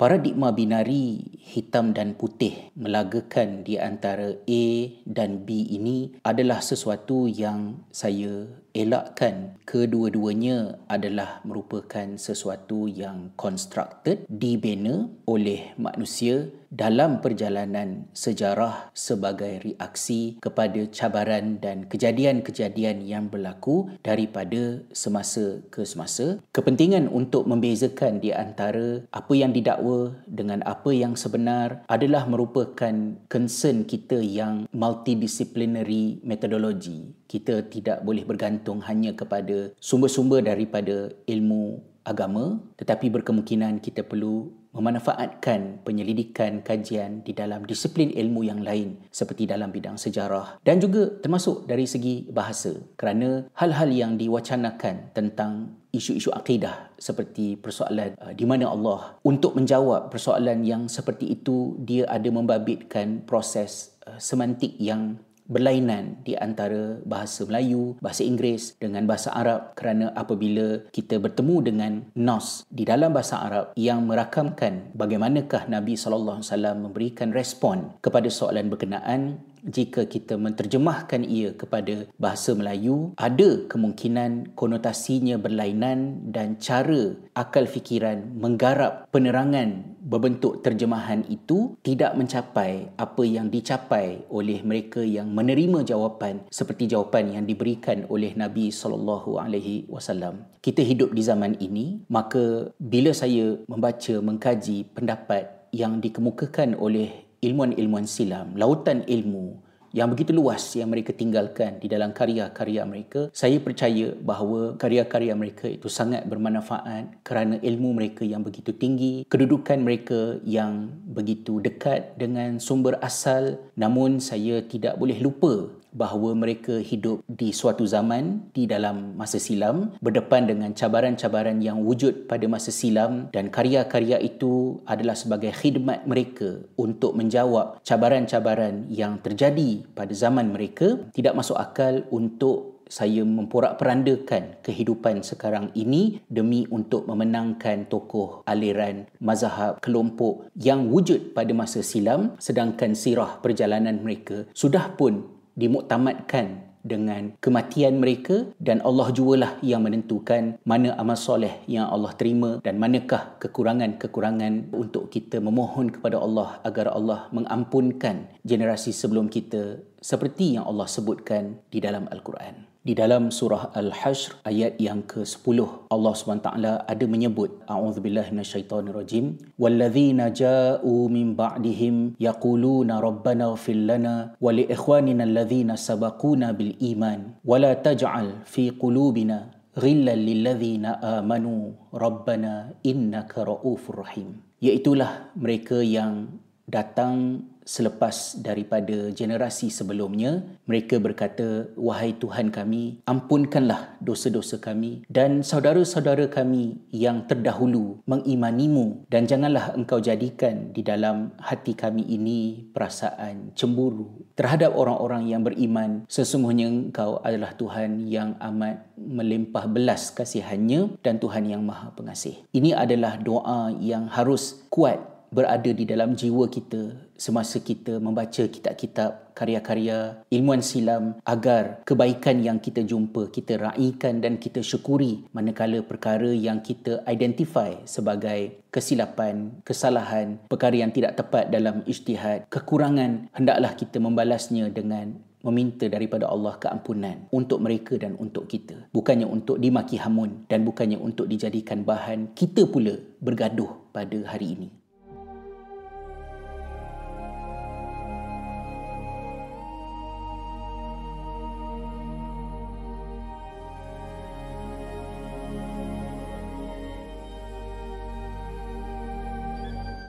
paradigma binari hitam dan putih melagakan di antara A dan B ini adalah sesuatu yang saya elakkan. Kedua-duanya adalah merupakan sesuatu yang constructed dibina oleh manusia dalam perjalanan sejarah sebagai reaksi kepada cabaran dan kejadian-kejadian yang berlaku daripada semasa ke semasa. Kepentingan untuk membezakan di antara apa yang didakwa dengan apa yang sebenar adalah merupakan concern kita yang multidisciplinary methodology. Kita tidak boleh bergantung hanya kepada sumber-sumber daripada ilmu agama tetapi berkemungkinan kita perlu memanfaatkan penyelidikan kajian di dalam disiplin ilmu yang lain seperti dalam bidang sejarah dan juga termasuk dari segi bahasa kerana hal-hal yang diwacanakan tentang isu-isu akidah seperti persoalan uh, di mana Allah untuk menjawab persoalan yang seperti itu dia ada membabitkan proses uh, semantik yang berlainan di antara bahasa Melayu, bahasa Inggeris dengan bahasa Arab kerana apabila kita bertemu dengan nos di dalam bahasa Arab yang merakamkan bagaimanakah Nabi sallallahu alaihi wasallam memberikan respon kepada soalan berkenaan jika kita menterjemahkan ia kepada bahasa Melayu ada kemungkinan konotasinya berlainan dan cara akal fikiran menggarap penerangan berbentuk terjemahan itu tidak mencapai apa yang dicapai oleh mereka yang menerima jawapan seperti jawapan yang diberikan oleh Nabi sallallahu alaihi wasallam. Kita hidup di zaman ini, maka bila saya membaca mengkaji pendapat yang dikemukakan oleh ilmuan-ilmuan silam, lautan ilmu yang begitu luas yang mereka tinggalkan di dalam karya-karya mereka, saya percaya bahawa karya-karya mereka itu sangat bermanfaat kerana ilmu mereka yang begitu tinggi, kedudukan mereka yang begitu dekat dengan sumber asal, namun saya tidak boleh lupa bahawa mereka hidup di suatu zaman di dalam masa silam berdepan dengan cabaran-cabaran yang wujud pada masa silam dan karya-karya itu adalah sebagai khidmat mereka untuk menjawab cabaran-cabaran yang terjadi pada zaman mereka. Tidak masuk akal untuk saya memporak-perandakan kehidupan sekarang ini demi untuk memenangkan tokoh aliran mazhab kelompok yang wujud pada masa silam sedangkan sirah perjalanan mereka sudah pun dimuktamadkan dengan kematian mereka dan Allah jualah yang menentukan mana amal soleh yang Allah terima dan manakah kekurangan-kekurangan untuk kita memohon kepada Allah agar Allah mengampunkan generasi sebelum kita seperti yang Allah sebutkan di dalam Al-Quran. Di dalam surah Al-Hashr ayat yang ke-10 Allah SWT ada menyebut A'udzubillahi minasyaitonirrajim walladzina ja'u min ba'dihim yaquluna rabbana ighfir lana wa li ikhwanina alladzina sabaquna bil iman wa la taj'al fi qulubina ghillan lil ladzina amanu rabbana innaka ra'ufur rahim Iaitulah mereka yang datang selepas daripada generasi sebelumnya mereka berkata wahai Tuhan kami ampunkanlah dosa-dosa kami dan saudara-saudara kami yang terdahulu mengimanimu dan janganlah engkau jadikan di dalam hati kami ini perasaan cemburu terhadap orang-orang yang beriman. Sesungguhnya engkau adalah Tuhan yang amat melimpah belas kasihannya dan Tuhan yang maha pengasih. Ini adalah doa yang harus kuat berada di dalam jiwa kita semasa kita membaca kitab-kitab karya-karya ilmuan silam agar kebaikan yang kita jumpa kita raikan dan kita syukuri manakala perkara yang kita identify sebagai kesilapan, kesalahan, perkara yang tidak tepat dalam ijtihad, kekurangan hendaklah kita membalasnya dengan meminta daripada Allah keampunan untuk mereka dan untuk kita. Bukannya untuk dimaki hamun dan bukannya untuk dijadikan bahan kita pula bergaduh pada hari ini